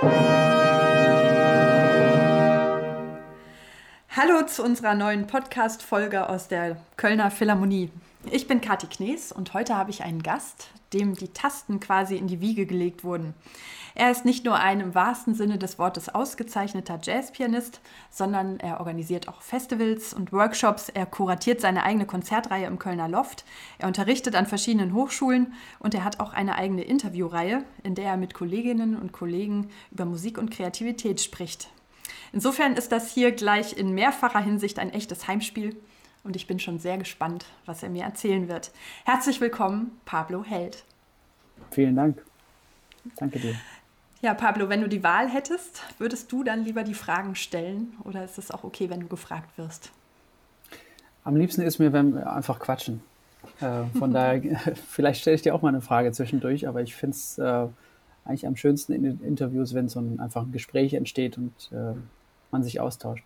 Hallo zu unserer neuen Podcast-Folge aus der Kölner Philharmonie. Ich bin Kathi Knees und heute habe ich einen Gast, dem die Tasten quasi in die Wiege gelegt wurden. Er ist nicht nur ein im wahrsten Sinne des Wortes ausgezeichneter Jazzpianist, sondern er organisiert auch Festivals und Workshops, er kuratiert seine eigene Konzertreihe im Kölner Loft, er unterrichtet an verschiedenen Hochschulen und er hat auch eine eigene Interviewreihe, in der er mit Kolleginnen und Kollegen über Musik und Kreativität spricht. Insofern ist das hier gleich in mehrfacher Hinsicht ein echtes Heimspiel und ich bin schon sehr gespannt, was er mir erzählen wird. Herzlich willkommen, Pablo Held. Vielen Dank. Danke dir. Ja, Pablo, wenn du die Wahl hättest, würdest du dann lieber die Fragen stellen oder ist es auch okay, wenn du gefragt wirst? Am liebsten ist mir, wenn wir einfach quatschen. Äh, von daher, vielleicht stelle ich dir auch mal eine Frage zwischendurch, aber ich finde es äh, eigentlich am schönsten in den Interviews, wenn so ein, einfach ein Gespräch entsteht und äh, man sich austauscht.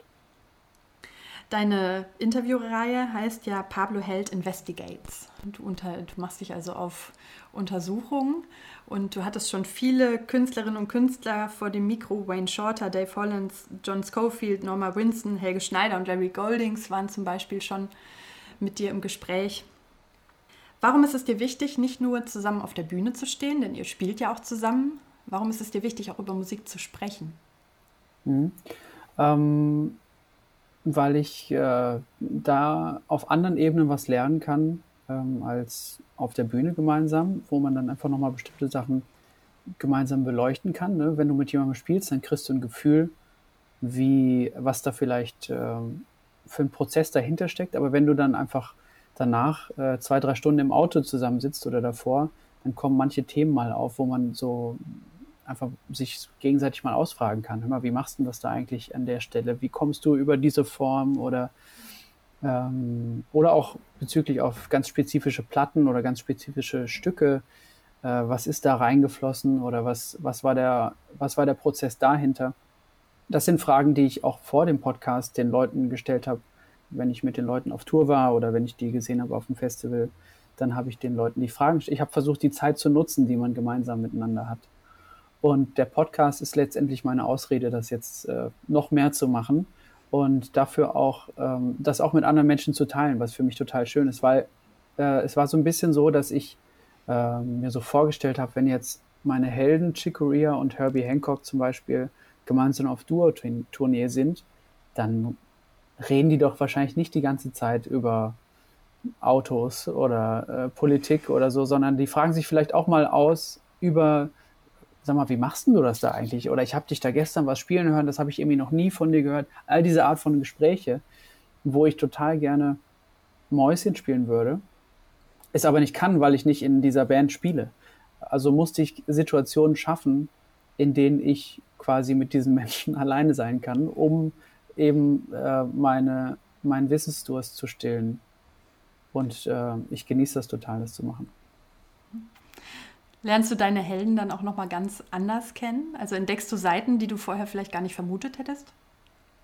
Deine Interviewreihe heißt ja Pablo Held Investigates. Du, unter, du machst dich also auf Untersuchungen und du hattest schon viele Künstlerinnen und Künstler vor dem Mikro. Wayne Shorter, Dave Hollins, John Schofield, Norma Winston, Helge Schneider und Larry Goldings waren zum Beispiel schon mit dir im Gespräch. Warum ist es dir wichtig, nicht nur zusammen auf der Bühne zu stehen, denn ihr spielt ja auch zusammen? Warum ist es dir wichtig, auch über Musik zu sprechen? Mhm. Ähm weil ich äh, da auf anderen Ebenen was lernen kann ähm, als auf der Bühne gemeinsam, wo man dann einfach nochmal bestimmte Sachen gemeinsam beleuchten kann. Ne? Wenn du mit jemandem spielst, dann kriegst du ein Gefühl, wie, was da vielleicht ähm, für ein Prozess dahinter steckt. Aber wenn du dann einfach danach äh, zwei, drei Stunden im Auto zusammensitzt oder davor, dann kommen manche Themen mal auf, wo man so einfach sich gegenseitig mal ausfragen kann. Hör mal, wie machst du das da eigentlich an der Stelle? Wie kommst du über diese Form oder ähm, oder auch bezüglich auf ganz spezifische Platten oder ganz spezifische Stücke? Äh, was ist da reingeflossen oder was, was, war der, was war der Prozess dahinter? Das sind Fragen, die ich auch vor dem Podcast den Leuten gestellt habe, wenn ich mit den Leuten auf Tour war oder wenn ich die gesehen habe auf dem Festival. Dann habe ich den Leuten die Fragen. Ich habe versucht, die Zeit zu nutzen, die man gemeinsam miteinander hat. Und der Podcast ist letztendlich meine Ausrede, das jetzt äh, noch mehr zu machen und dafür auch ähm, das auch mit anderen Menschen zu teilen, was für mich total schön ist, weil äh, es war so ein bisschen so, dass ich äh, mir so vorgestellt habe, wenn jetzt meine Helden Chick Corea und Herbie Hancock zum Beispiel gemeinsam auf Duo-Tournee sind, dann reden die doch wahrscheinlich nicht die ganze Zeit über Autos oder äh, Politik oder so, sondern die fragen sich vielleicht auch mal aus über sag mal, wie machst du das da eigentlich? Oder ich habe dich da gestern was spielen hören, das habe ich irgendwie noch nie von dir gehört. All diese Art von Gespräche, wo ich total gerne Mäuschen spielen würde, es aber nicht kann, weil ich nicht in dieser Band spiele. Also musste ich Situationen schaffen, in denen ich quasi mit diesen Menschen alleine sein kann, um eben äh, meine, meinen Wissensdurst zu stillen. Und äh, ich genieße das total, das zu machen. Lernst du deine Helden dann auch nochmal ganz anders kennen? Also entdeckst du Seiten, die du vorher vielleicht gar nicht vermutet hättest?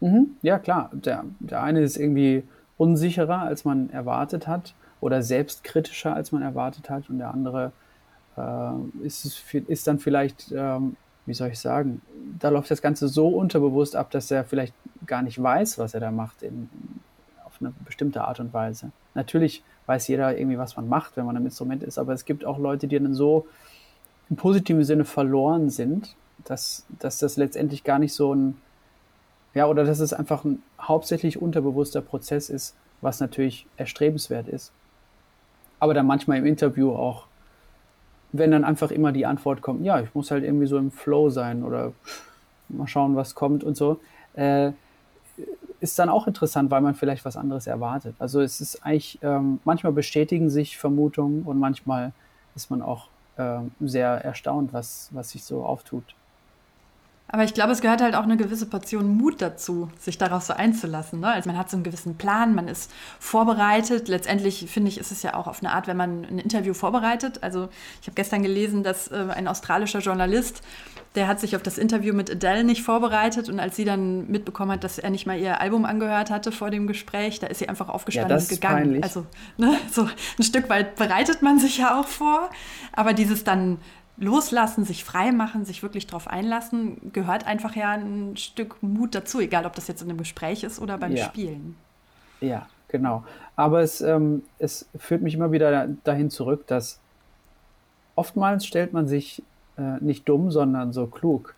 Mhm, ja, klar. Der, der eine ist irgendwie unsicherer, als man erwartet hat oder selbstkritischer, als man erwartet hat und der andere äh, ist, ist dann vielleicht, ähm, wie soll ich sagen, da läuft das Ganze so unterbewusst ab, dass er vielleicht gar nicht weiß, was er da macht in, auf eine bestimmte Art und Weise. Natürlich weiß jeder irgendwie, was man macht, wenn man am Instrument ist, aber es gibt auch Leute, die dann so im positiven Sinne verloren sind, dass, dass das letztendlich gar nicht so ein, ja, oder dass es einfach ein hauptsächlich unterbewusster Prozess ist, was natürlich erstrebenswert ist. Aber dann manchmal im Interview auch, wenn dann einfach immer die Antwort kommt, ja, ich muss halt irgendwie so im Flow sein oder mal schauen, was kommt und so, äh, ist dann auch interessant, weil man vielleicht was anderes erwartet. Also es ist eigentlich, ähm, manchmal bestätigen sich Vermutungen und manchmal ist man auch sehr erstaunt, was, was sich so auftut. Aber ich glaube, es gehört halt auch eine gewisse Portion Mut dazu, sich darauf so einzulassen. Ne? Also man hat so einen gewissen Plan, man ist vorbereitet. Letztendlich finde ich, ist es ja auch auf eine Art, wenn man ein Interview vorbereitet. Also ich habe gestern gelesen, dass äh, ein australischer Journalist, der hat sich auf das Interview mit Adele nicht vorbereitet und als sie dann mitbekommen hat, dass er nicht mal ihr Album angehört hatte vor dem Gespräch, da ist sie einfach aufgestanden ja, und gegangen. Peinlich. Also ne, so ein Stück weit bereitet man sich ja auch vor, aber dieses dann loslassen, sich frei machen, sich wirklich darauf einlassen, gehört einfach ja ein Stück Mut dazu, egal ob das jetzt in einem Gespräch ist oder beim Ja. Spielen. Ja, genau. Aber es, ähm, es führt mich immer wieder dahin zurück, dass oftmals stellt man sich äh, nicht dumm, sondern so klug,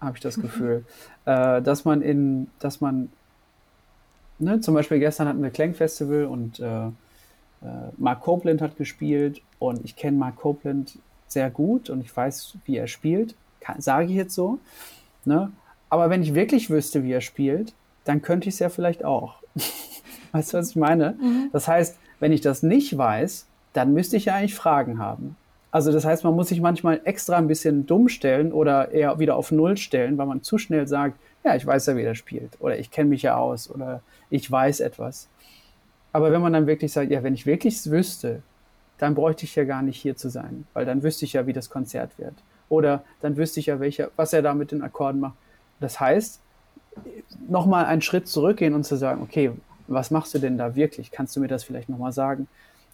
habe ich das Gefühl. äh, dass man in, dass man, ne, zum Beispiel gestern hatten wir Clank Festival und äh, äh, Mark Copeland hat gespielt und ich kenne Mark Copeland sehr gut und ich weiß, wie er spielt, sage ich jetzt so. Ne? Aber wenn ich wirklich wüsste, wie er spielt, dann könnte ich es ja vielleicht auch. weißt du, was ich meine? Das heißt, wenn ich das nicht weiß, dann müsste ich ja eigentlich Fragen haben. Also das heißt, man muss sich manchmal extra ein bisschen dumm stellen oder eher wieder auf Null stellen, weil man zu schnell sagt, ja, ich weiß ja, wie der spielt oder ich kenne mich ja aus oder ich weiß etwas. Aber wenn man dann wirklich sagt, ja, wenn ich wirklich es wüsste, dann bräuchte ich ja gar nicht hier zu sein, weil dann wüsste ich ja, wie das Konzert wird. Oder dann wüsste ich ja, welcher, was er da mit den Akkorden macht. Das heißt, nochmal einen Schritt zurückgehen und zu sagen, okay, was machst du denn da wirklich? Kannst du mir das vielleicht nochmal sagen?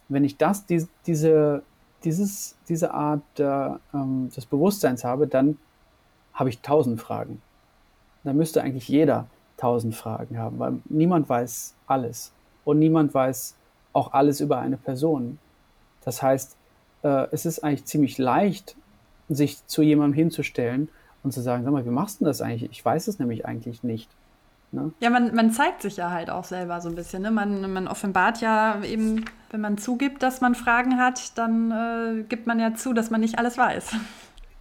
Wenn ich das, die, diese, dieses, diese Art der, ähm, des Bewusstseins habe, dann habe ich tausend Fragen. Dann müsste eigentlich jeder tausend Fragen haben, weil niemand weiß alles. Und niemand weiß auch alles über eine Person. Das heißt, äh, es ist eigentlich ziemlich leicht, sich zu jemandem hinzustellen und zu sagen, sag mal, wie machst du das eigentlich? Ich weiß es nämlich eigentlich nicht. Ne? Ja, man, man zeigt sich ja halt auch selber so ein bisschen. Ne? Man, man offenbart ja eben, wenn man zugibt, dass man Fragen hat, dann äh, gibt man ja zu, dass man nicht alles weiß.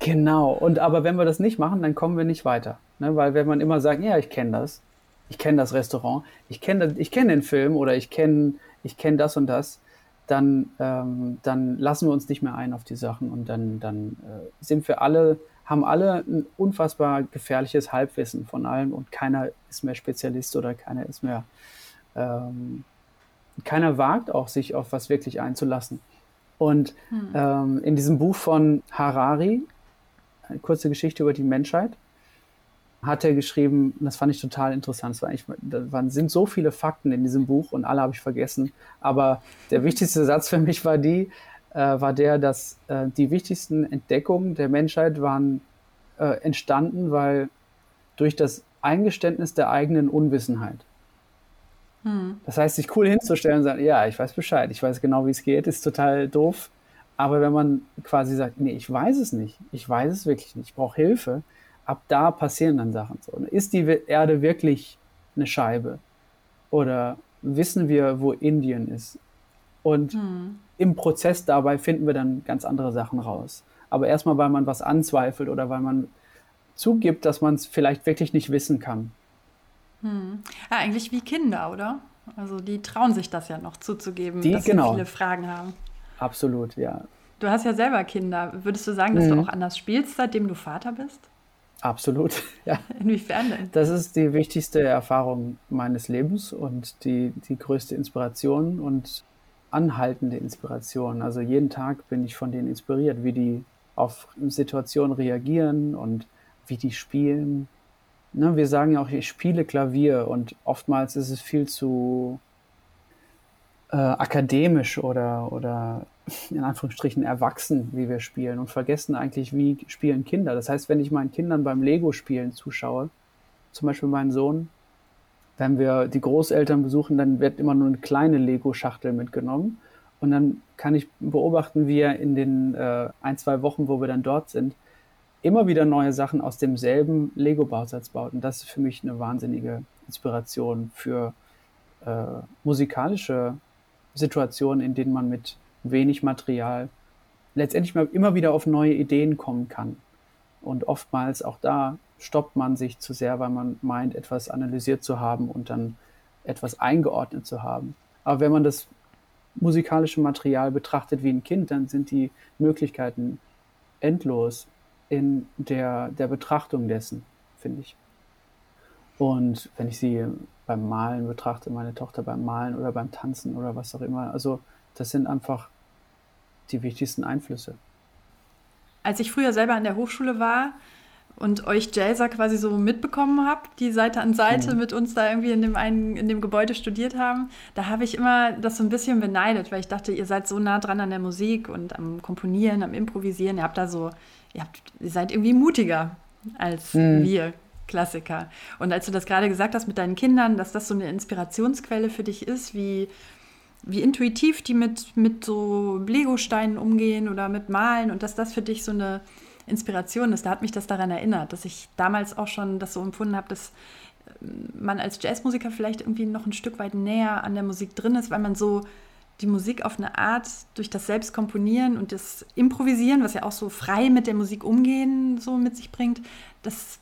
Genau, und aber wenn wir das nicht machen, dann kommen wir nicht weiter. Ne? Weil wenn man immer sagt, ja, ich kenne das, ich kenne das Restaurant, ich kenne ich kenn den Film oder ich kenne ich kenn das und das, dann, ähm, dann lassen wir uns nicht mehr ein auf die Sachen und dann, dann äh, sind wir alle, haben alle ein unfassbar gefährliches Halbwissen von allem und keiner ist mehr Spezialist oder keiner ist mehr, ähm, keiner wagt auch, sich auf was wirklich einzulassen. Und hm. ähm, in diesem Buch von Harari, eine kurze Geschichte über die Menschheit, hat er geschrieben, das fand ich total interessant. Es war eigentlich, da waren, sind so viele Fakten in diesem Buch und alle habe ich vergessen. Aber der wichtigste Satz für mich war die, äh, war der, dass äh, die wichtigsten Entdeckungen der Menschheit waren äh, entstanden, weil durch das Eingeständnis der eigenen Unwissenheit. Hm. Das heißt, sich cool hinzustellen und sagen, ja, ich weiß Bescheid, ich weiß genau, wie es geht, ist total doof. Aber wenn man quasi sagt, nee, ich weiß es nicht, ich weiß es wirklich nicht, ich brauche Hilfe, ab da passieren dann Sachen so. Ist die Erde wirklich eine Scheibe? Oder wissen wir, wo Indien ist? Und hm. im Prozess dabei finden wir dann ganz andere Sachen raus. Aber erstmal, weil man was anzweifelt oder weil man zugibt, dass man es vielleicht wirklich nicht wissen kann. Hm. Ja, eigentlich wie Kinder, oder? Also die trauen sich das ja noch zuzugeben, die, dass genau. sie viele Fragen haben. Absolut, ja. Du hast ja selber Kinder. Würdest du sagen, dass mhm. du auch anders spielst, seitdem du Vater bist? Absolut, ja. Inwiefern denn? Das ist die wichtigste Erfahrung meines Lebens und die, die größte Inspiration und anhaltende Inspiration. Also jeden Tag bin ich von denen inspiriert, wie die auf Situationen reagieren und wie die spielen. Ne, wir sagen ja auch, ich spiele Klavier und oftmals ist es viel zu äh, akademisch oder, oder in Anführungsstrichen erwachsen, wie wir spielen und vergessen eigentlich, wie spielen Kinder. Das heißt, wenn ich meinen Kindern beim Lego-Spielen zuschaue, zum Beispiel meinen Sohn, wenn wir die Großeltern besuchen, dann wird immer nur eine kleine Lego-Schachtel mitgenommen. Und dann kann ich beobachten, wie er in den äh, ein, zwei Wochen, wo wir dann dort sind, immer wieder neue Sachen aus demselben Lego-Bausatz baut. Und das ist für mich eine wahnsinnige Inspiration für äh, musikalische Situationen, in denen man mit wenig Material letztendlich mal immer wieder auf neue Ideen kommen kann. Und oftmals auch da stoppt man sich zu sehr, weil man meint, etwas analysiert zu haben und dann etwas eingeordnet zu haben. Aber wenn man das musikalische Material betrachtet wie ein Kind, dann sind die Möglichkeiten endlos in der, der Betrachtung dessen, finde ich. Und wenn ich sie beim Malen betrachte, meine Tochter beim Malen oder beim Tanzen oder was auch immer, also das sind einfach die wichtigsten Einflüsse. Als ich früher selber an der Hochschule war, und euch Jazzer quasi so mitbekommen habe, die Seite an Seite mhm. mit uns da irgendwie in dem einen, in dem Gebäude studiert haben, da habe ich immer das so ein bisschen beneidet, weil ich dachte, ihr seid so nah dran an der Musik und am Komponieren, am Improvisieren. Ihr habt da so, ihr, habt, ihr seid irgendwie mutiger als mhm. wir Klassiker. Und als du das gerade gesagt hast mit deinen Kindern, dass das so eine Inspirationsquelle für dich ist, wie, wie intuitiv die mit, mit so Lego-Steinen umgehen oder mit Malen und dass das für dich so eine Inspiration ist. Da hat mich das daran erinnert, dass ich damals auch schon das so empfunden habe, dass ähm, man als Jazzmusiker vielleicht irgendwie noch ein Stück weit näher an der Musik drin ist, weil man so die Musik auf eine Art durch das Selbstkomponieren und das Improvisieren, was ja auch so frei mit der Musik umgehen so mit sich bringt, dass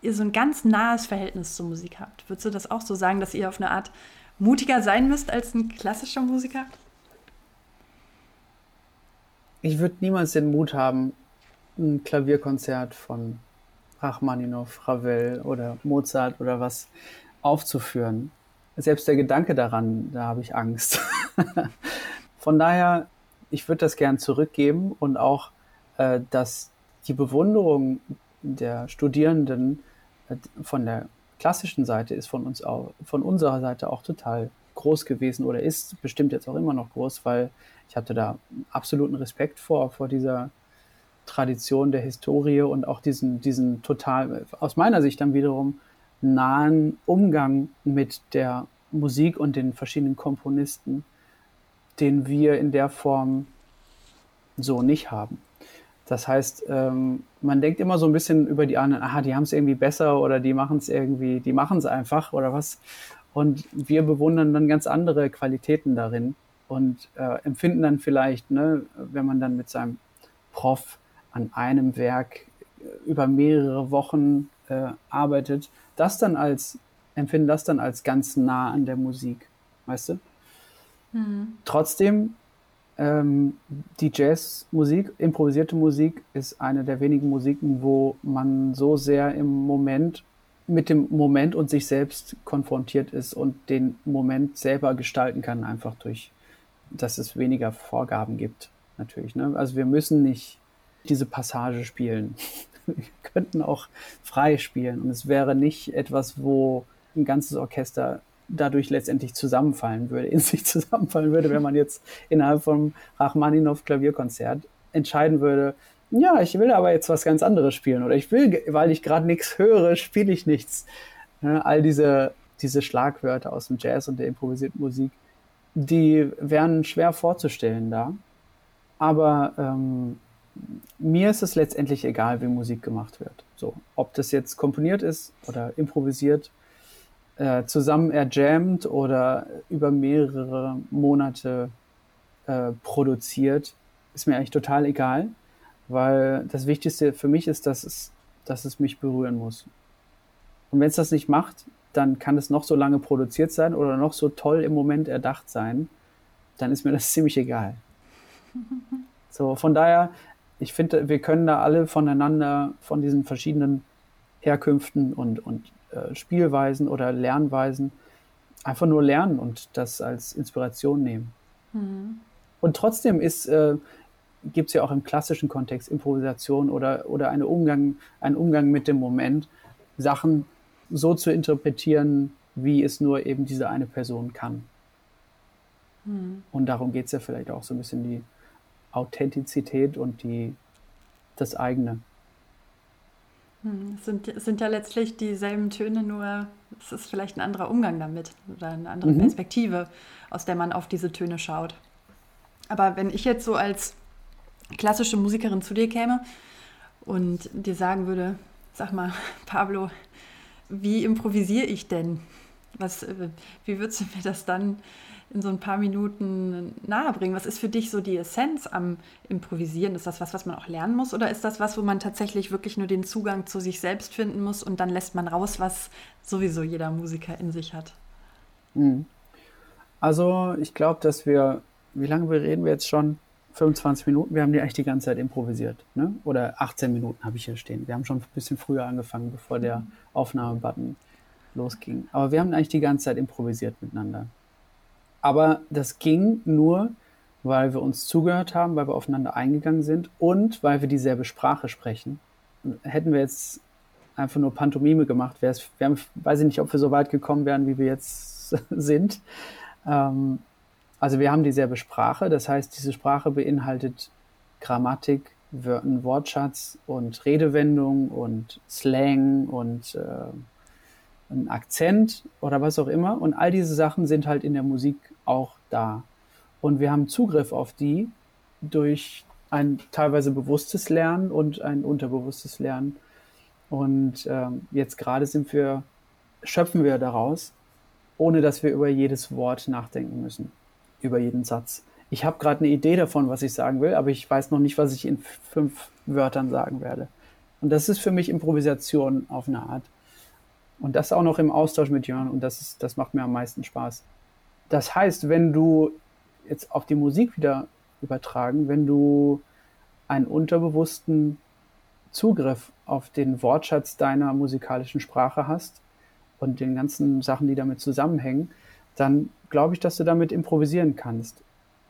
ihr so ein ganz nahes Verhältnis zur Musik habt. Würdest du das auch so sagen, dass ihr auf eine Art mutiger sein müsst als ein klassischer Musiker? Ich würde niemals den Mut haben, ein Klavierkonzert von Rachmaninow, Ravel oder Mozart oder was aufzuführen. Selbst der Gedanke daran, da habe ich Angst. Von daher, ich würde das gern zurückgeben und auch, äh, dass die Bewunderung der Studierenden äh, von der klassischen Seite ist von uns auch, von unserer Seite auch total groß gewesen oder ist bestimmt jetzt auch immer noch groß, weil ich hatte da absoluten Respekt vor, vor dieser Tradition der Historie und auch diesen, diesen total, aus meiner Sicht dann wiederum, nahen Umgang mit der Musik und den verschiedenen Komponisten, den wir in der Form so nicht haben. Das heißt, ähm, man denkt immer so ein bisschen über die anderen, aha, die haben es irgendwie besser oder die machen es irgendwie, die machen es einfach oder was. Und wir bewundern dann ganz andere Qualitäten darin und äh, empfinden dann vielleicht, ne, wenn man dann mit seinem Prof an einem Werk äh, über mehrere Wochen äh, arbeitet, das dann als, empfinden das dann als ganz nah an der Musik, weißt du? Mhm. Trotzdem, ähm, die Jazzmusik, improvisierte Musik, ist eine der wenigen Musiken, wo man so sehr im Moment mit dem Moment und sich selbst konfrontiert ist und den Moment selber gestalten kann, einfach durch, dass es weniger Vorgaben gibt, natürlich. Ne? Also wir müssen nicht diese Passage spielen. Wir könnten auch frei spielen und es wäre nicht etwas, wo ein ganzes Orchester dadurch letztendlich zusammenfallen würde, in sich zusammenfallen würde, wenn man jetzt innerhalb vom Rachmaninow Klavierkonzert entscheiden würde, ja, ich will aber jetzt was ganz anderes spielen oder ich will, weil ich gerade nichts höre, spiele ich nichts. all diese, diese Schlagwörter aus dem Jazz und der improvisierten Musik, die wären schwer vorzustellen da. Aber ähm, mir ist es letztendlich egal, wie Musik gemacht wird. So, ob das jetzt komponiert ist oder improvisiert, äh, zusammen erjammt oder über mehrere Monate äh, produziert, ist mir eigentlich total egal, weil das Wichtigste für mich ist, dass es, dass es mich berühren muss. Und wenn es das nicht macht, dann kann es noch so lange produziert sein oder noch so toll im Moment erdacht sein, dann ist mir das ziemlich egal. So, von daher ich finde, wir können da alle voneinander, von diesen verschiedenen Herkünften und, und äh, Spielweisen oder Lernweisen einfach nur lernen und das als Inspiration nehmen. Mhm. Und trotzdem ist, äh, gibt es ja auch im klassischen Kontext Improvisation oder, oder eine Umgang, einen Umgang mit dem Moment, Sachen so zu interpretieren, wie es nur eben diese eine Person kann. Mhm. Und darum geht es ja vielleicht auch so ein bisschen die Authentizität und die, das eigene. Hm, es sind, es sind ja letztlich dieselben Töne, nur es ist vielleicht ein anderer Umgang damit oder eine andere mhm. Perspektive, aus der man auf diese Töne schaut. Aber wenn ich jetzt so als klassische Musikerin zu dir käme und dir sagen würde, sag mal, Pablo, wie improvisiere ich denn? Was, äh, wie würdest du mir das dann in so ein paar Minuten nahebringen? Was ist für dich so die Essenz am Improvisieren? Ist das was, was man auch lernen muss oder ist das was, wo man tatsächlich wirklich nur den Zugang zu sich selbst finden muss und dann lässt man raus, was sowieso jeder Musiker in sich hat? Hm. Also ich glaube, dass wir, wie lange reden wir jetzt schon? 25 Minuten, wir haben die eigentlich die ganze Zeit improvisiert. Ne? Oder 18 Minuten habe ich hier stehen. Wir haben schon ein bisschen früher angefangen, bevor der mhm. Aufnahmebutton losging. Aber wir haben eigentlich die ganze Zeit improvisiert miteinander. Aber das ging nur, weil wir uns zugehört haben, weil wir aufeinander eingegangen sind und weil wir dieselbe Sprache sprechen. hätten wir jetzt einfach nur Pantomime gemacht, wäre es, weiß ich nicht, ob wir so weit gekommen wären, wie wir jetzt sind. Ähm, also wir haben dieselbe Sprache, das heißt, diese Sprache beinhaltet Grammatik, einen Wortschatz und Redewendung und Slang und äh, einen Akzent oder was auch immer. Und all diese Sachen sind halt in der Musik auch da. Und wir haben Zugriff auf die durch ein teilweise bewusstes Lernen und ein unterbewusstes Lernen. Und ähm, jetzt gerade sind wir, schöpfen wir daraus, ohne dass wir über jedes Wort nachdenken müssen, über jeden Satz. Ich habe gerade eine Idee davon, was ich sagen will, aber ich weiß noch nicht, was ich in fünf Wörtern sagen werde. Und das ist für mich Improvisation auf eine Art. Und das auch noch im Austausch mit Jörn und das, ist, das macht mir am meisten Spaß. Das heißt, wenn du jetzt auf die Musik wieder übertragen, wenn du einen unterbewussten Zugriff auf den Wortschatz deiner musikalischen Sprache hast und den ganzen Sachen, die damit zusammenhängen, dann glaube ich, dass du damit improvisieren kannst.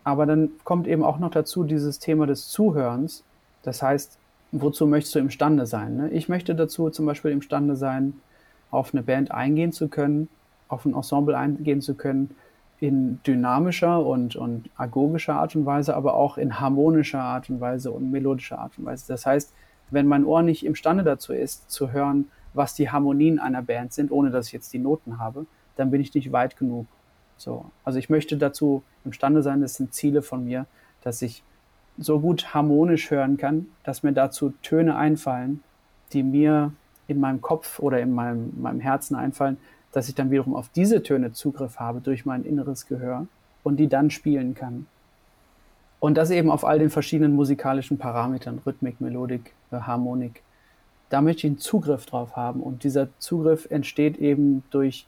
Aber dann kommt eben auch noch dazu dieses Thema des Zuhörens. Das heißt, wozu möchtest du imstande sein? Ne? Ich möchte dazu zum Beispiel imstande sein, auf eine Band eingehen zu können, auf ein Ensemble eingehen zu können, in dynamischer und, und agogischer Art und Weise, aber auch in harmonischer Art und Weise und melodischer Art und Weise. Das heißt, wenn mein Ohr nicht imstande dazu ist, zu hören, was die Harmonien einer Band sind, ohne dass ich jetzt die Noten habe, dann bin ich nicht weit genug. So. Also ich möchte dazu imstande sein, das sind Ziele von mir, dass ich so gut harmonisch hören kann, dass mir dazu Töne einfallen, die mir in meinem Kopf oder in meinem, meinem Herzen einfallen, dass ich dann wiederum auf diese Töne Zugriff habe durch mein inneres Gehör und die dann spielen kann. Und das eben auf all den verschiedenen musikalischen Parametern, Rhythmik, Melodik, äh, Harmonik. Da möchte ich einen Zugriff drauf haben. Und dieser Zugriff entsteht eben durch,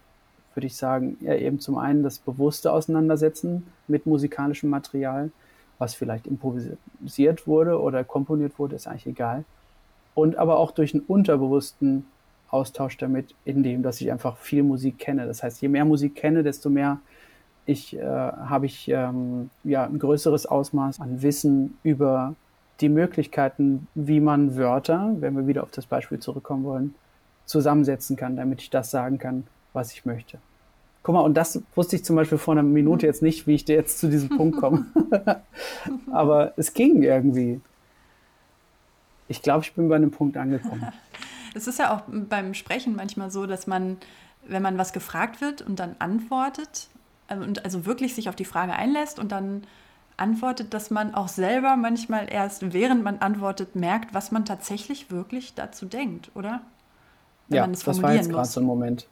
würde ich sagen, ja, eben zum einen das bewusste Auseinandersetzen mit musikalischem Material, was vielleicht improvisiert wurde oder komponiert wurde, ist eigentlich egal und aber auch durch einen unterbewussten Austausch damit, indem dass ich einfach viel Musik kenne. Das heißt, je mehr Musik kenne, desto mehr ich äh, habe ich ähm, ja ein größeres Ausmaß an Wissen über die Möglichkeiten, wie man Wörter, wenn wir wieder auf das Beispiel zurückkommen wollen, zusammensetzen kann, damit ich das sagen kann, was ich möchte. Guck mal, und das wusste ich zum Beispiel vor einer Minute jetzt nicht, wie ich jetzt zu diesem Punkt komme. Aber es ging irgendwie. Ich glaube, ich bin bei einem Punkt angekommen. Es ist ja auch beim Sprechen manchmal so, dass man, wenn man was gefragt wird und dann antwortet, ähm, und also wirklich sich auf die Frage einlässt und dann antwortet, dass man auch selber manchmal erst, während man antwortet, merkt, was man tatsächlich wirklich dazu denkt, oder? Wenn ja, das war jetzt gerade so ein Moment.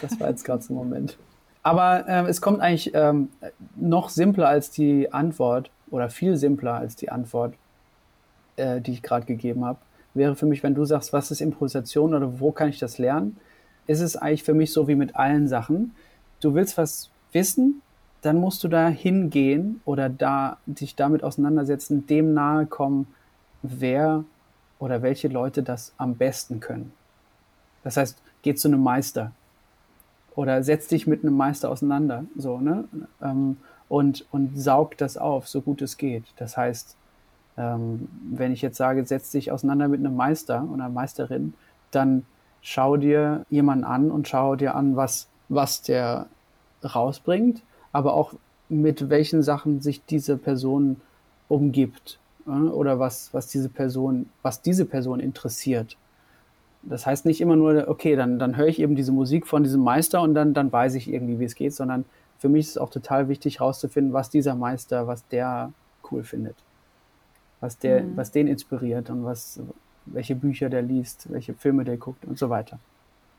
Das war jetzt gerade so ein Moment. Aber äh, es kommt eigentlich ähm, noch simpler als die Antwort oder viel simpler als die Antwort äh, die ich gerade gegeben habe, wäre für mich, wenn du sagst, was ist Improvisation oder wo kann ich das lernen, ist es eigentlich für mich so wie mit allen Sachen. Du willst was wissen, dann musst du da hingehen oder da dich damit auseinandersetzen, dem nahe kommen, wer oder welche Leute das am besten können. Das heißt, geh zu einem Meister oder setz dich mit einem Meister auseinander, so, ne? Ähm, und, und saug das auf, so gut es geht. Das heißt, ähm, wenn ich jetzt sage, setz dich auseinander mit einem Meister oder einer Meisterin, dann schau dir jemanden an und schau dir an, was, was der rausbringt, aber auch mit welchen Sachen sich diese Person umgibt äh, oder was, was diese Person, was diese Person interessiert. Das heißt nicht immer nur, okay, dann, dann höre ich eben diese Musik von diesem Meister und dann, dann weiß ich irgendwie, wie es geht, sondern für mich ist es auch total wichtig herauszufinden, was dieser Meister, was der cool findet was, der, mhm. was den inspiriert und was, welche Bücher der liest, welche Filme der guckt und so weiter.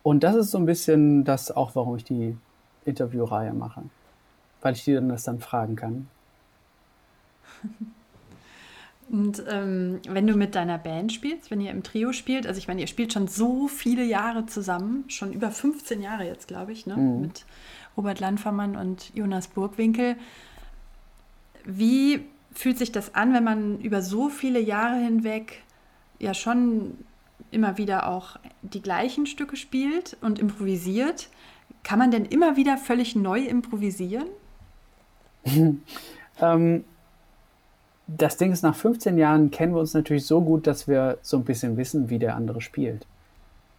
Und das ist so ein bisschen das auch, warum ich die Interviewreihe mache. Weil ich die dann das dann fragen kann. Und ähm, wenn du mit deiner Band spielst, wenn ihr im Trio spielt, also ich meine, ihr spielt schon so viele Jahre zusammen, schon über 15 Jahre jetzt, glaube ich, ne? Mhm. mit Robert Landfermann und Jonas Burgwinkel. Wie fühlt sich das an, wenn man über so viele Jahre hinweg ja schon immer wieder auch die gleichen Stücke spielt und improvisiert? Kann man denn immer wieder völlig neu improvisieren? ähm, das Ding ist, nach 15 Jahren kennen wir uns natürlich so gut, dass wir so ein bisschen wissen, wie der andere spielt.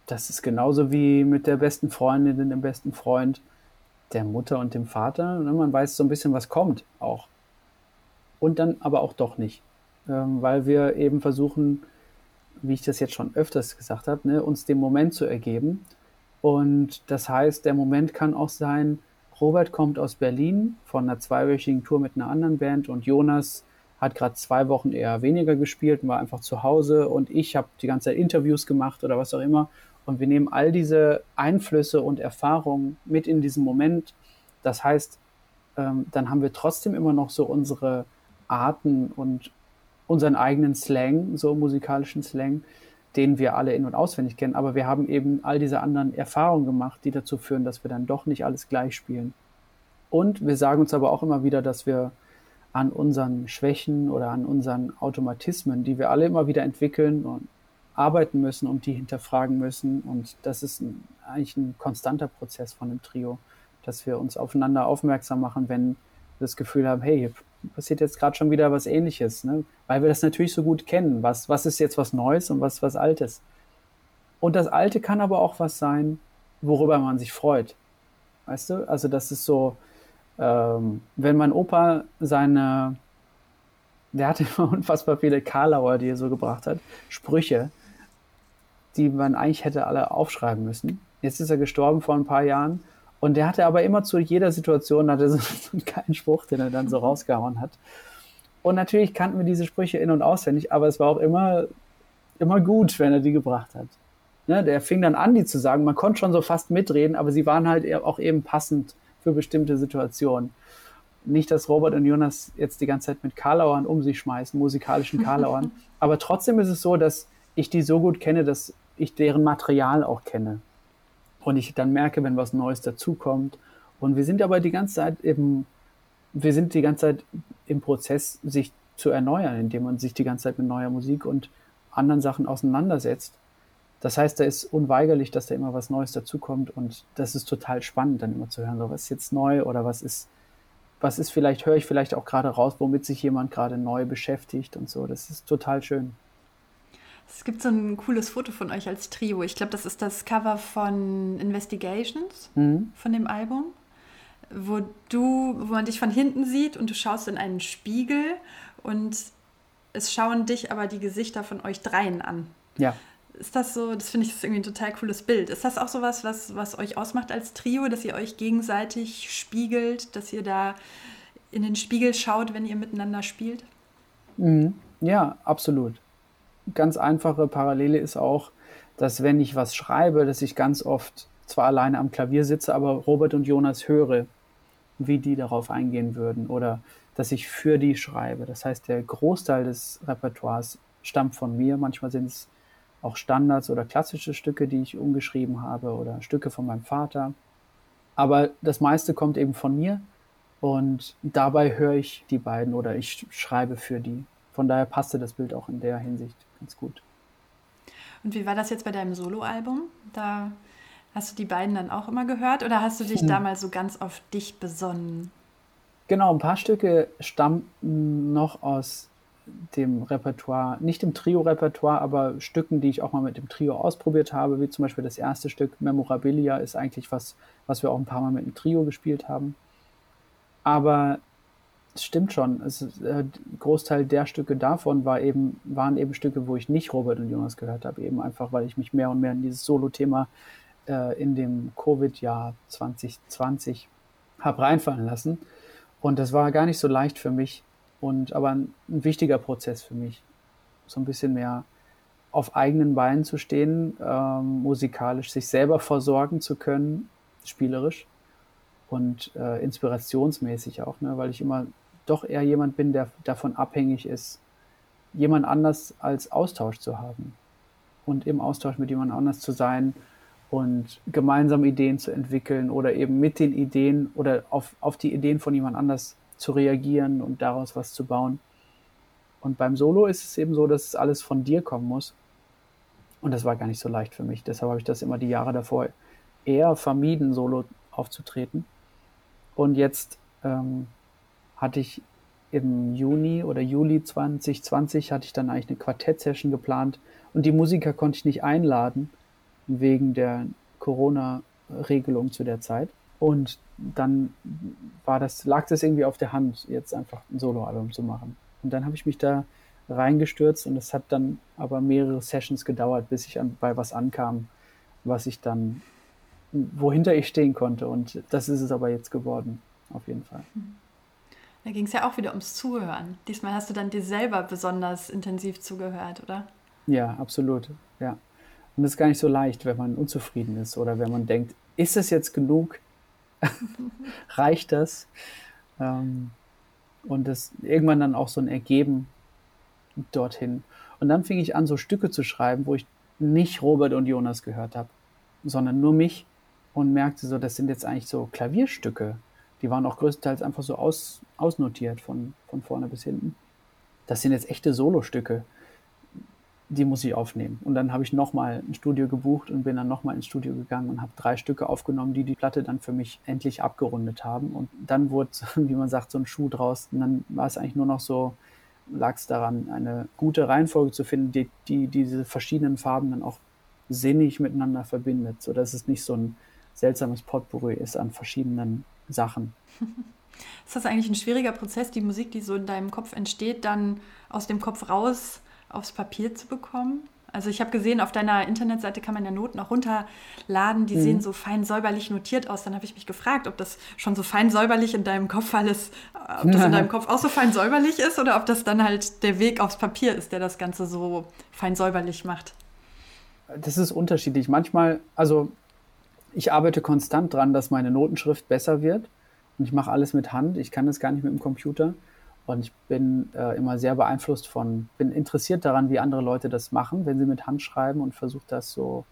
Das ist genauso wie mit der besten Freundin, dem besten Freund, der Mutter und dem Vater. Ne? Man weiß so ein bisschen, was kommt auch. Und dann aber auch doch nicht. Ähm, weil wir eben versuchen, wie ich das jetzt schon öfters gesagt habe, ne, uns dem Moment zu ergeben. Und das heißt, der Moment kann auch sein, Robert kommt aus Berlin von einer zweiwöchigen Tour mit einer anderen Band und Jonas hat gerade zwei Wochen eher weniger gespielt und war einfach zu Hause und ich habe die ganze Zeit Interviews gemacht oder was auch immer. Und wir nehmen all diese Einflüsse und Erfahrungen mit in diesen Moment. Das heißt, ähm, dann haben wir trotzdem immer noch so unsere Arten und unseren eigenen Slang, so musikalischen Slang, den wir alle in- und auswendig kennen. Aber wir haben eben all diese anderen Erfahrungen gemacht, die dazu führen, dass wir dann doch nicht alles gleich spielen. Und wir sagen uns aber auch immer wieder, dass wir an unseren Schwächen oder an unseren Automatismen, die wir alle immer wieder entwickeln und arbeiten müssen und die hinterfragen müssen. Und das ist ein, eigentlich ein konstanter Prozess von dem Trio, dass wir uns aufeinander aufmerksam machen, wenn wir das Gefühl haben, hey, passiert jetzt gerade schon wieder was Ähnliches, ne? weil wir das natürlich so gut kennen. Was, was ist jetzt was Neues und was was Altes? Und das Alte kann aber auch was sein, worüber man sich freut. Weißt du? Also das ist so, ähm, wenn mein Opa seine, der hatte unfassbar viele Karlauer, die er so gebracht hat, Sprüche, die man eigentlich hätte alle aufschreiben müssen. Jetzt ist er gestorben vor ein paar Jahren und der hatte aber immer zu jeder Situation hatte so einen geilen Spruch, den er dann so rausgehauen hat. Und natürlich kannten wir diese Sprüche in- und auswendig, aber es war auch immer, immer gut, wenn er die gebracht hat. Ne, der fing dann an, die zu sagen. Man konnte schon so fast mitreden, aber sie waren halt auch eben passend für bestimmte Situationen. Nicht, dass Robert und Jonas jetzt die ganze Zeit mit Karlauern um sich schmeißen, musikalischen Karlauern. aber trotzdem ist es so, dass ich die so gut kenne, dass ich deren Material auch kenne. Und ich dann merke, wenn was Neues dazukommt. Und wir sind aber die ganze Zeit eben, wir sind die ganze Zeit im Prozess, sich zu erneuern, indem man sich die ganze Zeit mit neuer Musik und anderen Sachen auseinandersetzt. Das heißt, da ist unweigerlich, dass da immer was Neues dazukommt und das ist total spannend, dann immer zu hören, so was ist jetzt neu oder was ist, was ist vielleicht, höre ich vielleicht auch gerade raus, womit sich jemand gerade neu beschäftigt und so. Das ist total schön. Es gibt so ein cooles Foto von euch als Trio. Ich glaube, das ist das Cover von Investigations, mhm. von dem Album, wo du, wo man dich von hinten sieht und du schaust in einen Spiegel und es schauen dich aber die Gesichter von euch dreien an. Ja. Ist das so, das finde ich das irgendwie ein total cooles Bild. Ist das auch so was, was, was euch ausmacht als Trio, dass ihr euch gegenseitig spiegelt, dass ihr da in den Spiegel schaut, wenn ihr miteinander spielt? Mhm. Ja, absolut ganz einfache Parallele ist auch, dass wenn ich was schreibe, dass ich ganz oft zwar alleine am Klavier sitze, aber Robert und Jonas höre, wie die darauf eingehen würden oder dass ich für die schreibe. Das heißt, der Großteil des Repertoires stammt von mir. Manchmal sind es auch Standards oder klassische Stücke, die ich umgeschrieben habe oder Stücke von meinem Vater. Aber das meiste kommt eben von mir und dabei höre ich die beiden oder ich schreibe für die. Von daher passte das Bild auch in der Hinsicht ganz gut. Und wie war das jetzt bei deinem Soloalbum? Da hast du die beiden dann auch immer gehört oder hast du dich hm. damals so ganz auf dich besonnen? Genau, ein paar Stücke stammten noch aus dem Repertoire, nicht dem Trio-Repertoire, aber Stücken, die ich auch mal mit dem Trio ausprobiert habe, wie zum Beispiel das erste Stück Memorabilia ist eigentlich was, was wir auch ein paar Mal mit dem Trio gespielt haben. Aber es stimmt schon. Es, äh, Großteil der Stücke davon war eben, waren eben Stücke, wo ich nicht Robert und Jonas gehört habe, eben einfach, weil ich mich mehr und mehr in dieses Solo-Thema äh, in dem Covid-Jahr 2020 habe reinfallen lassen. Und das war gar nicht so leicht für mich und aber ein, ein wichtiger Prozess für mich, so ein bisschen mehr auf eigenen Beinen zu stehen, ähm, musikalisch sich selber versorgen zu können, spielerisch und äh, inspirationsmäßig auch, ne, weil ich immer doch eher jemand bin, der davon abhängig ist, jemand anders als Austausch zu haben und im Austausch mit jemand anders zu sein und gemeinsam Ideen zu entwickeln oder eben mit den Ideen oder auf, auf die Ideen von jemand anders zu reagieren und daraus was zu bauen. Und beim Solo ist es eben so, dass es alles von dir kommen muss. Und das war gar nicht so leicht für mich. Deshalb habe ich das immer die Jahre davor eher vermieden, solo aufzutreten. Und jetzt ähm, hatte ich im Juni oder Juli 2020 hatte ich dann eigentlich eine Quartett-Session geplant und die Musiker konnte ich nicht einladen wegen der Corona-Regelung zu der Zeit. Und dann war das, lag das irgendwie auf der Hand, jetzt einfach ein Soloalbum zu machen. Und dann habe ich mich da reingestürzt und es hat dann aber mehrere Sessions gedauert, bis ich an, bei was ankam, was ich dann, wohinter ich stehen konnte. Und das ist es aber jetzt geworden, auf jeden Fall. Da ging es ja auch wieder ums Zuhören. Diesmal hast du dann dir selber besonders intensiv zugehört, oder? Ja, absolut. Ja. Und das ist gar nicht so leicht, wenn man unzufrieden ist oder wenn man denkt, ist das jetzt genug? Reicht das? Ähm, und das irgendwann dann auch so ein Ergeben dorthin. Und dann fing ich an, so Stücke zu schreiben, wo ich nicht Robert und Jonas gehört habe, sondern nur mich und merkte so, das sind jetzt eigentlich so Klavierstücke. Die waren auch größtenteils einfach so aus, ausnotiert von, von vorne bis hinten. Das sind jetzt echte Solostücke. Die muss ich aufnehmen. Und dann habe ich nochmal ein Studio gebucht und bin dann nochmal ins Studio gegangen und habe drei Stücke aufgenommen, die die Platte dann für mich endlich abgerundet haben. Und dann wurde, wie man sagt, so ein Schuh draus. Und dann war es eigentlich nur noch so, lag es daran, eine gute Reihenfolge zu finden, die, die diese verschiedenen Farben dann auch sinnig miteinander verbindet, sodass es nicht so ein seltsames Potpourri ist an verschiedenen Sachen. Ist das eigentlich ein schwieriger Prozess, die Musik, die so in deinem Kopf entsteht, dann aus dem Kopf raus aufs Papier zu bekommen? Also ich habe gesehen, auf deiner Internetseite kann man ja Noten auch runterladen, die mhm. sehen so fein säuberlich notiert aus. Dann habe ich mich gefragt, ob das schon so fein säuberlich in deinem Kopf alles, ob das in deinem Kopf auch so fein säuberlich ist oder ob das dann halt der Weg aufs Papier ist, der das Ganze so fein säuberlich macht. Das ist unterschiedlich. Manchmal, also ich arbeite konstant dran, dass meine Notenschrift besser wird und ich mache alles mit Hand. Ich kann das gar nicht mit dem Computer. Und ich bin äh, immer sehr beeinflusst von, bin interessiert daran, wie andere Leute das machen, wenn sie mit Hand schreiben und versuche das so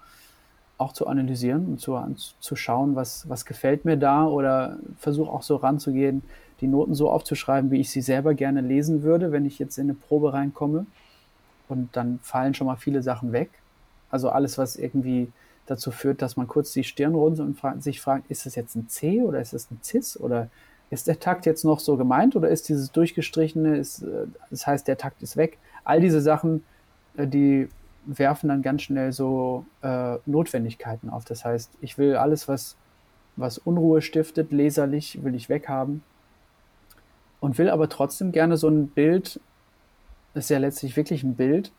auch zu analysieren und zu, zu schauen, was, was gefällt mir da oder versuche auch so ranzugehen, die Noten so aufzuschreiben, wie ich sie selber gerne lesen würde, wenn ich jetzt in eine Probe reinkomme. Und dann fallen schon mal viele Sachen weg. Also alles, was irgendwie dazu führt, dass man kurz die Stirn runzelt und fra sich fragt, ist das jetzt ein C oder ist das ein Cis oder ist der Takt jetzt noch so gemeint oder ist dieses durchgestrichene, ist, äh, das heißt, der Takt ist weg? All diese Sachen, äh, die werfen dann ganz schnell so äh, Notwendigkeiten auf. Das heißt, ich will alles, was, was Unruhe stiftet, leserlich, will ich weghaben und will aber trotzdem gerne so ein Bild, ist ja letztlich wirklich ein Bild,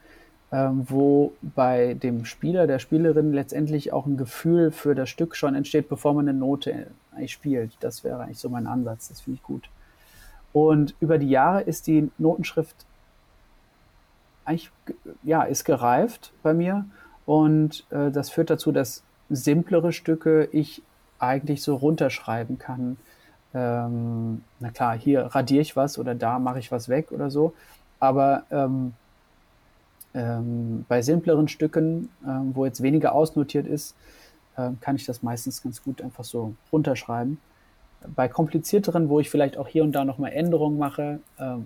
ähm, wo bei dem Spieler, der Spielerin letztendlich auch ein Gefühl für das Stück schon entsteht, bevor man eine Note eigentlich spielt. Das wäre eigentlich so mein Ansatz, das finde ich gut. Und über die Jahre ist die Notenschrift eigentlich, ja, ist gereift bei mir und äh, das führt dazu, dass simplere Stücke ich eigentlich so runterschreiben kann. Ähm, na klar, hier radiere ich was oder da mache ich was weg oder so, aber ähm, ähm, bei simpleren Stücken, ähm, wo jetzt weniger ausnotiert ist, äh, kann ich das meistens ganz gut einfach so runterschreiben. Bei komplizierteren, wo ich vielleicht auch hier und da nochmal Änderungen mache, äh,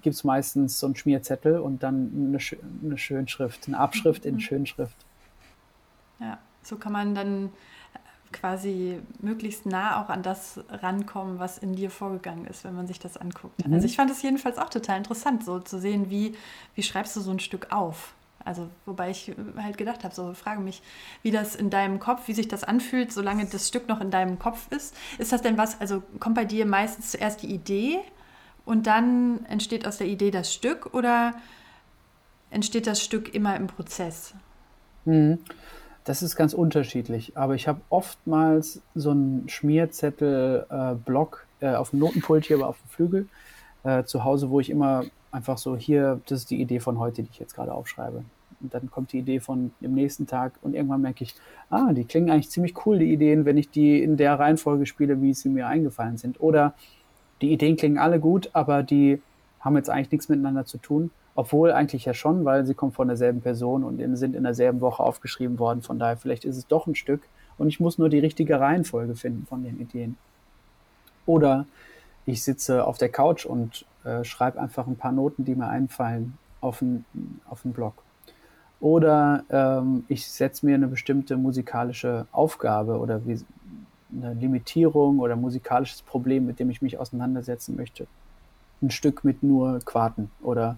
gibt es meistens so einen Schmierzettel und dann eine, eine Schönschrift, eine Abschrift in mhm. Schönschrift. Ja, so kann man dann quasi möglichst nah auch an das rankommen, was in dir vorgegangen ist, wenn man sich das anguckt. Mhm. Also ich fand es jedenfalls auch total interessant, so zu sehen, wie, wie schreibst du so ein Stück auf. Also, wobei ich halt gedacht habe, so frage mich, wie das in deinem Kopf, wie sich das anfühlt, solange das Stück noch in deinem Kopf ist. Ist das denn was, also kommt bei dir meistens zuerst die Idee und dann entsteht aus der Idee das Stück oder entsteht das Stück immer im Prozess? Mhm. Das ist ganz unterschiedlich, aber ich habe oftmals so einen Schmierzettel-Block äh, äh, auf dem Notenpult hier, aber auf dem Flügel äh, zu Hause, wo ich immer einfach so hier, das ist die Idee von heute, die ich jetzt gerade aufschreibe. Und dann kommt die Idee von dem nächsten Tag und irgendwann merke ich, ah, die klingen eigentlich ziemlich cool, die Ideen, wenn ich die in der Reihenfolge spiele, wie sie mir eingefallen sind. Oder die Ideen klingen alle gut, aber die haben jetzt eigentlich nichts miteinander zu tun. Obwohl eigentlich ja schon, weil sie kommen von derselben Person und sind in derselben Woche aufgeschrieben worden. Von daher, vielleicht ist es doch ein Stück und ich muss nur die richtige Reihenfolge finden von den Ideen. Oder ich sitze auf der Couch und äh, schreibe einfach ein paar Noten, die mir einfallen, auf einen auf Blog. Oder ähm, ich setze mir eine bestimmte musikalische Aufgabe oder wie, eine Limitierung oder musikalisches Problem, mit dem ich mich auseinandersetzen möchte. ein Stück mit nur Quarten oder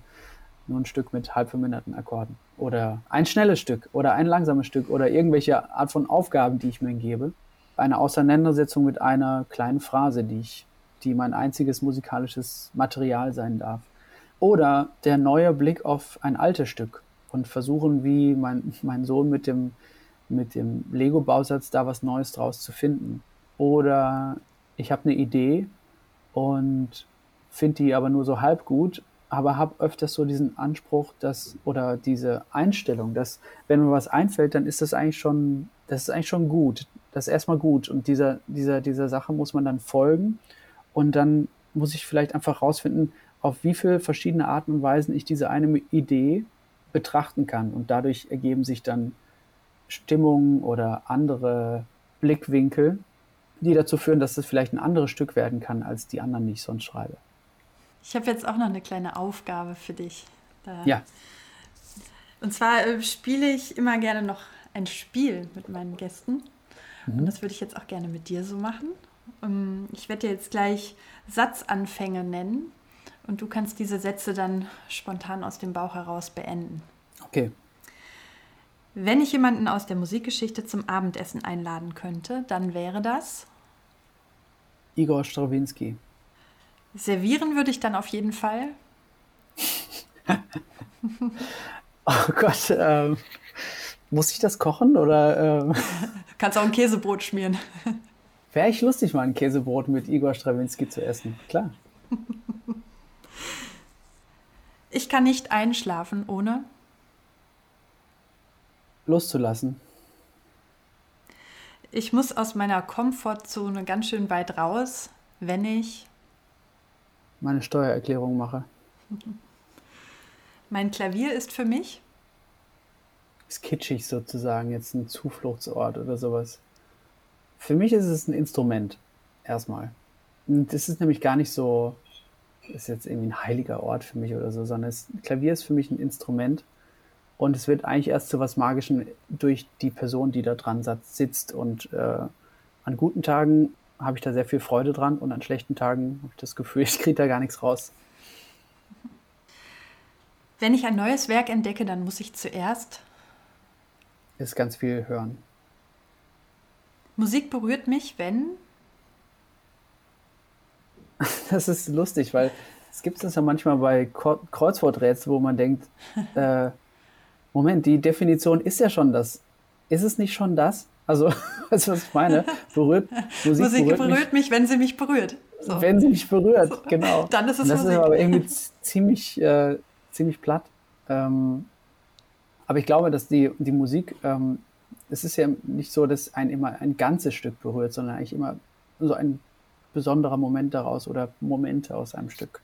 nur ein Stück mit halb verminderten Akkorden oder ein schnelles Stück oder ein langsames Stück oder irgendwelche Art von Aufgaben, die ich mir gebe. Eine Auseinandersetzung mit einer kleinen Phrase, die ich, die mein einziges musikalisches Material sein darf. Oder der neue Blick auf ein altes Stück und versuchen, wie mein, mein Sohn mit dem, mit dem Lego-Bausatz da was Neues draus zu finden. Oder ich habe eine Idee und finde die aber nur so halb gut aber habe öfters so diesen Anspruch, dass oder diese Einstellung, dass wenn mir was einfällt, dann ist das eigentlich schon, das ist eigentlich schon gut. Das ist erstmal gut. Und dieser, dieser, dieser Sache muss man dann folgen. Und dann muss ich vielleicht einfach rausfinden, auf wie viele verschiedene Arten und Weisen ich diese eine Idee betrachten kann. Und dadurch ergeben sich dann Stimmungen oder andere Blickwinkel, die dazu führen, dass es vielleicht ein anderes Stück werden kann als die anderen, die ich sonst schreibe. Ich habe jetzt auch noch eine kleine Aufgabe für dich. Da. Ja. Und zwar äh, spiele ich immer gerne noch ein Spiel mit meinen Gästen. Mhm. Und das würde ich jetzt auch gerne mit dir so machen. Um, ähm, ich werde dir jetzt gleich Satzanfänge nennen und du kannst diese Sätze dann spontan aus dem Bauch heraus beenden. Okay. Wenn ich jemanden aus der Musikgeschichte zum Abendessen einladen könnte, dann wäre das Igor Strawinski. Servieren würde ich dann auf jeden Fall. oh Gott, ähm, muss ich das kochen oder? Ähm? Kannst auch ein Käsebrot schmieren. Wäre ich lustig, mal ein Käsebrot mit Igor Strawinski zu essen, klar. Ich kann nicht einschlafen, ohne loszulassen. Ich muss aus meiner Komfortzone ganz schön weit raus, wenn ich meine Steuererklärung mache. Mein Klavier ist für mich? Ist kitschig sozusagen, jetzt ein Zufluchtsort oder sowas. Für mich ist es ein Instrument, erstmal. Und das ist nämlich gar nicht so, ist jetzt irgendwie ein heiliger Ort für mich oder so, sondern das Klavier ist für mich ein Instrument und es wird eigentlich erst zu was Magischem durch die Person, die da dran sitzt. Und äh, an guten Tagen habe ich da sehr viel Freude dran und an schlechten Tagen habe ich das Gefühl, ich kriege da gar nichts raus. Wenn ich ein neues Werk entdecke, dann muss ich zuerst ist ganz viel hören. Musik berührt mich, wenn das ist lustig, weil es gibt es ja manchmal bei Kreuzworträtseln, wo man denkt, äh, Moment, die Definition ist ja schon das. Ist es nicht schon das? Also, weißt du, was ich meine? Berührt, Musik, Musik berührt, berührt mich, mich, wenn sie mich berührt. So. Wenn sie mich berührt, so. genau. Dann ist es das Musik. ist aber irgendwie ziemlich, äh, ziemlich platt. Ähm, aber ich glaube, dass die, die Musik, ähm, es ist ja nicht so, dass ein immer ein ganzes Stück berührt, sondern eigentlich immer so ein besonderer Moment daraus oder Momente aus einem Stück.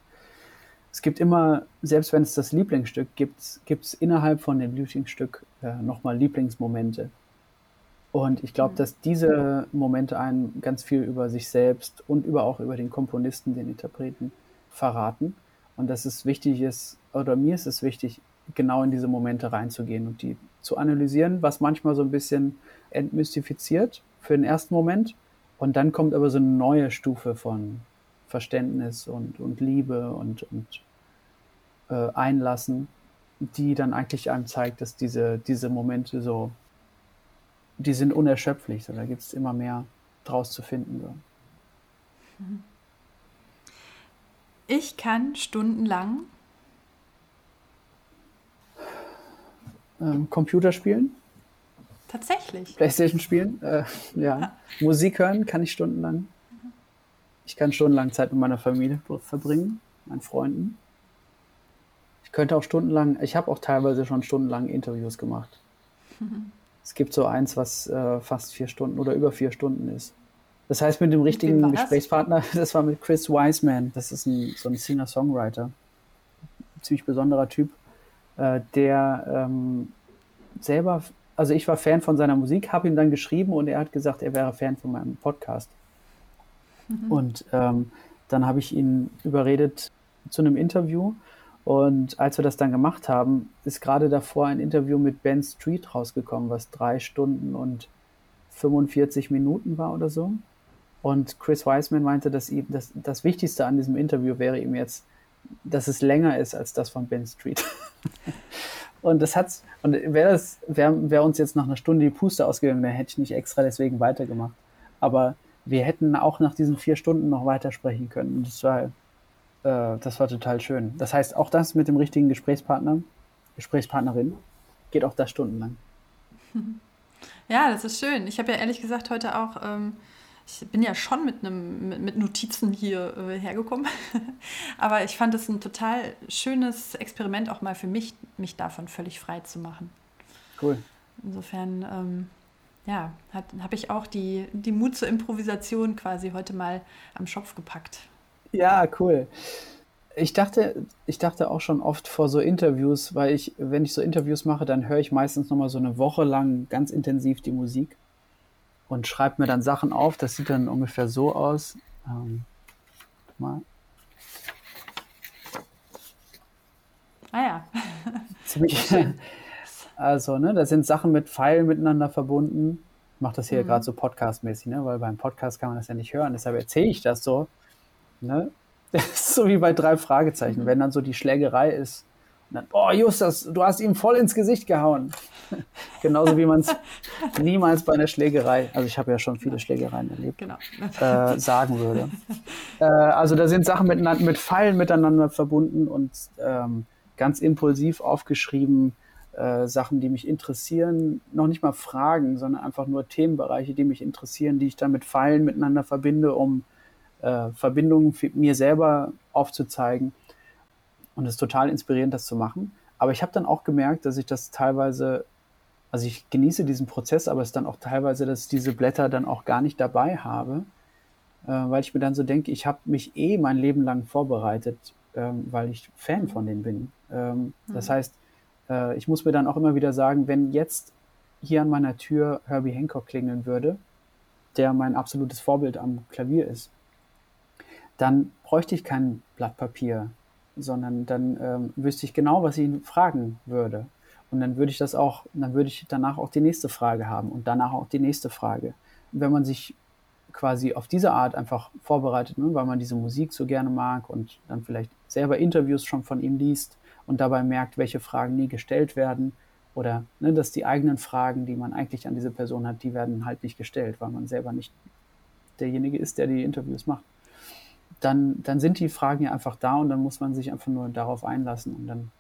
Es gibt immer, selbst wenn es das Lieblingsstück gibt, gibt es innerhalb von dem Lieblingsstück äh, nochmal Lieblingsmomente. Und ich glaube, mhm. dass diese Momente einen ganz viel über sich selbst und über auch über den Komponisten, den Interpreten verraten. Und dass es wichtig ist, oder mir ist es wichtig, genau in diese Momente reinzugehen und die zu analysieren, was manchmal so ein bisschen entmystifiziert für den ersten Moment. Und dann kommt aber so eine neue Stufe von Verständnis und, und Liebe und, und äh, Einlassen, die dann eigentlich einem zeigt, dass diese, diese Momente so die sind unerschöpflich. So, da gibt es immer mehr draus zu finden. So. Ich kann stundenlang ähm, Computer spielen. Tatsächlich. Playstation spielen, äh, ja. Musik hören kann ich stundenlang. Ich kann stundenlang Zeit mit meiner Familie verbringen, meinen Freunden. Ich könnte auch stundenlang, ich habe auch teilweise schon stundenlang Interviews gemacht. Mhm. Es gibt so eins, was äh, fast vier Stunden oder über vier Stunden ist. Das heißt, mit dem richtigen Gesprächspartner, das war mit Chris Wiseman. Das ist ein, so ein Singer-Songwriter. Ziemlich besonderer Typ, äh, der ähm, selber, also ich war Fan von seiner Musik, habe ihm dann geschrieben und er hat gesagt, er wäre Fan von meinem Podcast. Mhm. Und ähm, dann habe ich ihn überredet zu einem Interview und als wir das dann gemacht haben, ist gerade davor ein Interview mit Ben Street rausgekommen, was drei Stunden und 45 Minuten war oder so. Und Chris Wiseman meinte, dass ihm das, das Wichtigste an diesem Interview wäre ihm jetzt dass es länger ist als das von Ben Street. und das hat's, und wäre das, wäre wär uns jetzt nach einer Stunde die Puste ausgegangen, dann hätte ich nicht extra deswegen weitergemacht. Aber wir hätten auch nach diesen vier Stunden noch weitersprechen können. Und das war, äh, das war total schön. Das heißt, auch das mit dem richtigen Gesprächspartner, Gesprächspartnerin, geht auch das stundenlang. Ja, das ist schön. Ich habe ja ehrlich gesagt heute auch, ähm, ich bin ja schon mit, einem, mit, mit Notizen hier äh, hergekommen, aber ich fand es ein total schönes Experiment auch mal für mich, mich davon völlig frei zu machen. Cool. Insofern, ähm, ja, habe ich auch die, die Mut zur Improvisation quasi heute mal am Schopf gepackt. Ja, cool. Ich dachte, ich dachte auch schon oft vor so Interviews, weil ich, wenn ich so Interviews mache, dann höre ich meistens nochmal so eine Woche lang ganz intensiv die Musik und schreibe mir dann Sachen auf. Das sieht dann ungefähr so aus. Ähm, mal. Ah ja. Ziemlich, also, ne, da sind Sachen mit Pfeilen miteinander verbunden. Ich mache das hier mhm. gerade so podcastmäßig, ne, weil beim Podcast kann man das ja nicht hören. Deshalb erzähle ich das so. Ne? Das ist so wie bei drei Fragezeichen, wenn dann so die Schlägerei ist. Und dann, oh Justus, du hast ihm voll ins Gesicht gehauen. Genauso wie man es niemals bei einer Schlägerei, also ich habe ja schon viele Schlägereien erlebt, genau. äh, sagen würde. Äh, also da sind Sachen miteinander, mit Pfeilen miteinander verbunden und ähm, ganz impulsiv aufgeschrieben, äh, Sachen, die mich interessieren, noch nicht mal Fragen, sondern einfach nur Themenbereiche, die mich interessieren, die ich dann mit Pfeilen miteinander verbinde, um äh, Verbindungen mir selber aufzuzeigen. Und es ist total inspirierend, das zu machen. Aber ich habe dann auch gemerkt, dass ich das teilweise, also ich genieße diesen Prozess, aber es ist dann auch teilweise, dass ich diese Blätter dann auch gar nicht dabei habe, äh, weil ich mir dann so denke, ich habe mich eh mein Leben lang vorbereitet, ähm, weil ich Fan von denen bin. Ähm, mhm. Das heißt, äh, ich muss mir dann auch immer wieder sagen, wenn jetzt hier an meiner Tür Herbie Hancock klingeln würde, der mein absolutes Vorbild am Klavier ist, dann bräuchte ich kein Blatt Papier, sondern dann ähm, wüsste ich genau, was ich ihn fragen würde. Und dann würde ich das auch, dann würde ich danach auch die nächste Frage haben und danach auch die nächste Frage. Und wenn man sich quasi auf diese Art einfach vorbereitet, ne, weil man diese Musik so gerne mag und dann vielleicht selber Interviews schon von ihm liest und dabei merkt, welche Fragen nie gestellt werden oder ne, dass die eigenen Fragen, die man eigentlich an diese Person hat, die werden halt nicht gestellt, weil man selber nicht derjenige ist, der die Interviews macht dann, dann sind die Fragen ja einfach da und dann muss man sich einfach nur darauf einlassen und dann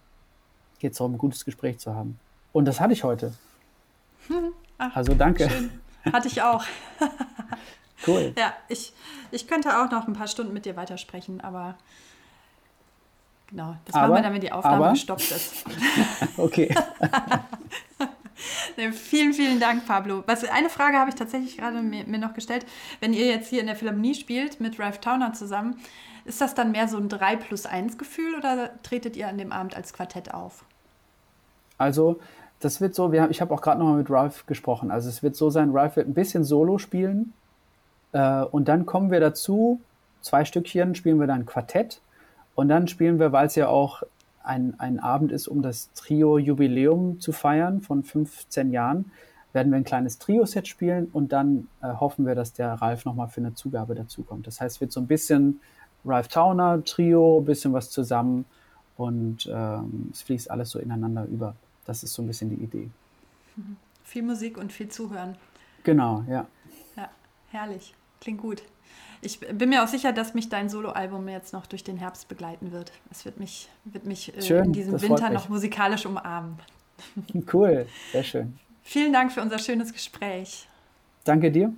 geht es darum, ein gutes Gespräch zu haben. Und das hatte ich heute. Ach, also danke. Schön. Hatte ich auch. cool. Ja, ich, ich könnte auch noch ein paar Stunden mit dir weitersprechen, aber genau, das aber, machen wir dann, wenn die Aufnahme aber, gestoppt ist. okay. Vielen, vielen Dank, Pablo. Was, eine Frage habe ich tatsächlich gerade mir, mir, noch gestellt. Wenn ihr jetzt hier in der Philharmonie spielt mit Ralph Towner zusammen, ist das dann mehr so ein 3 plus 1 Gefühl oder tretet ihr an dem Abend als Quartett auf? Also, das wird so, wir, ich habe auch gerade nochmal mit Ralph gesprochen. Also, es wird so sein, Ralph wird ein bisschen Solo spielen äh, und dann kommen wir dazu, zwei Stückchen spielen wir dann Quartett und dann spielen wir, weil es ja auch ein, ein Abend ist, um das Trio-Jubiläum zu feiern von 15 Jahren, werden wir ein kleines Trio-Set spielen und dann äh, hoffen wir, dass der Ralf nochmal für eine Zugabe dazukommt. Das heißt, es wird so ein bisschen Ralf Towner, Trio, ein bisschen was zusammen und ähm, es fließt alles so ineinander über. Das ist so ein bisschen die Idee. Mhm. Viel Musik und viel Zuhören. Genau, ja. Ja, herrlich. Klingt gut. Ich bin mir auch sicher, dass mich dein Soloalbum jetzt noch durch den Herbst begleiten wird. Es wird mich, wird mich äh, schön, in diesem Winter noch musikalisch umarmen. Cool, sehr schön. Vielen Dank für unser schönes Gespräch. Danke dir.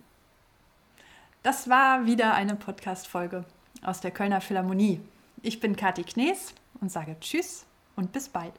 Das war wieder eine Podcast-Folge aus der Kölner Philharmonie. Ich bin Kathi Knees und sage Tschüss und bis bald.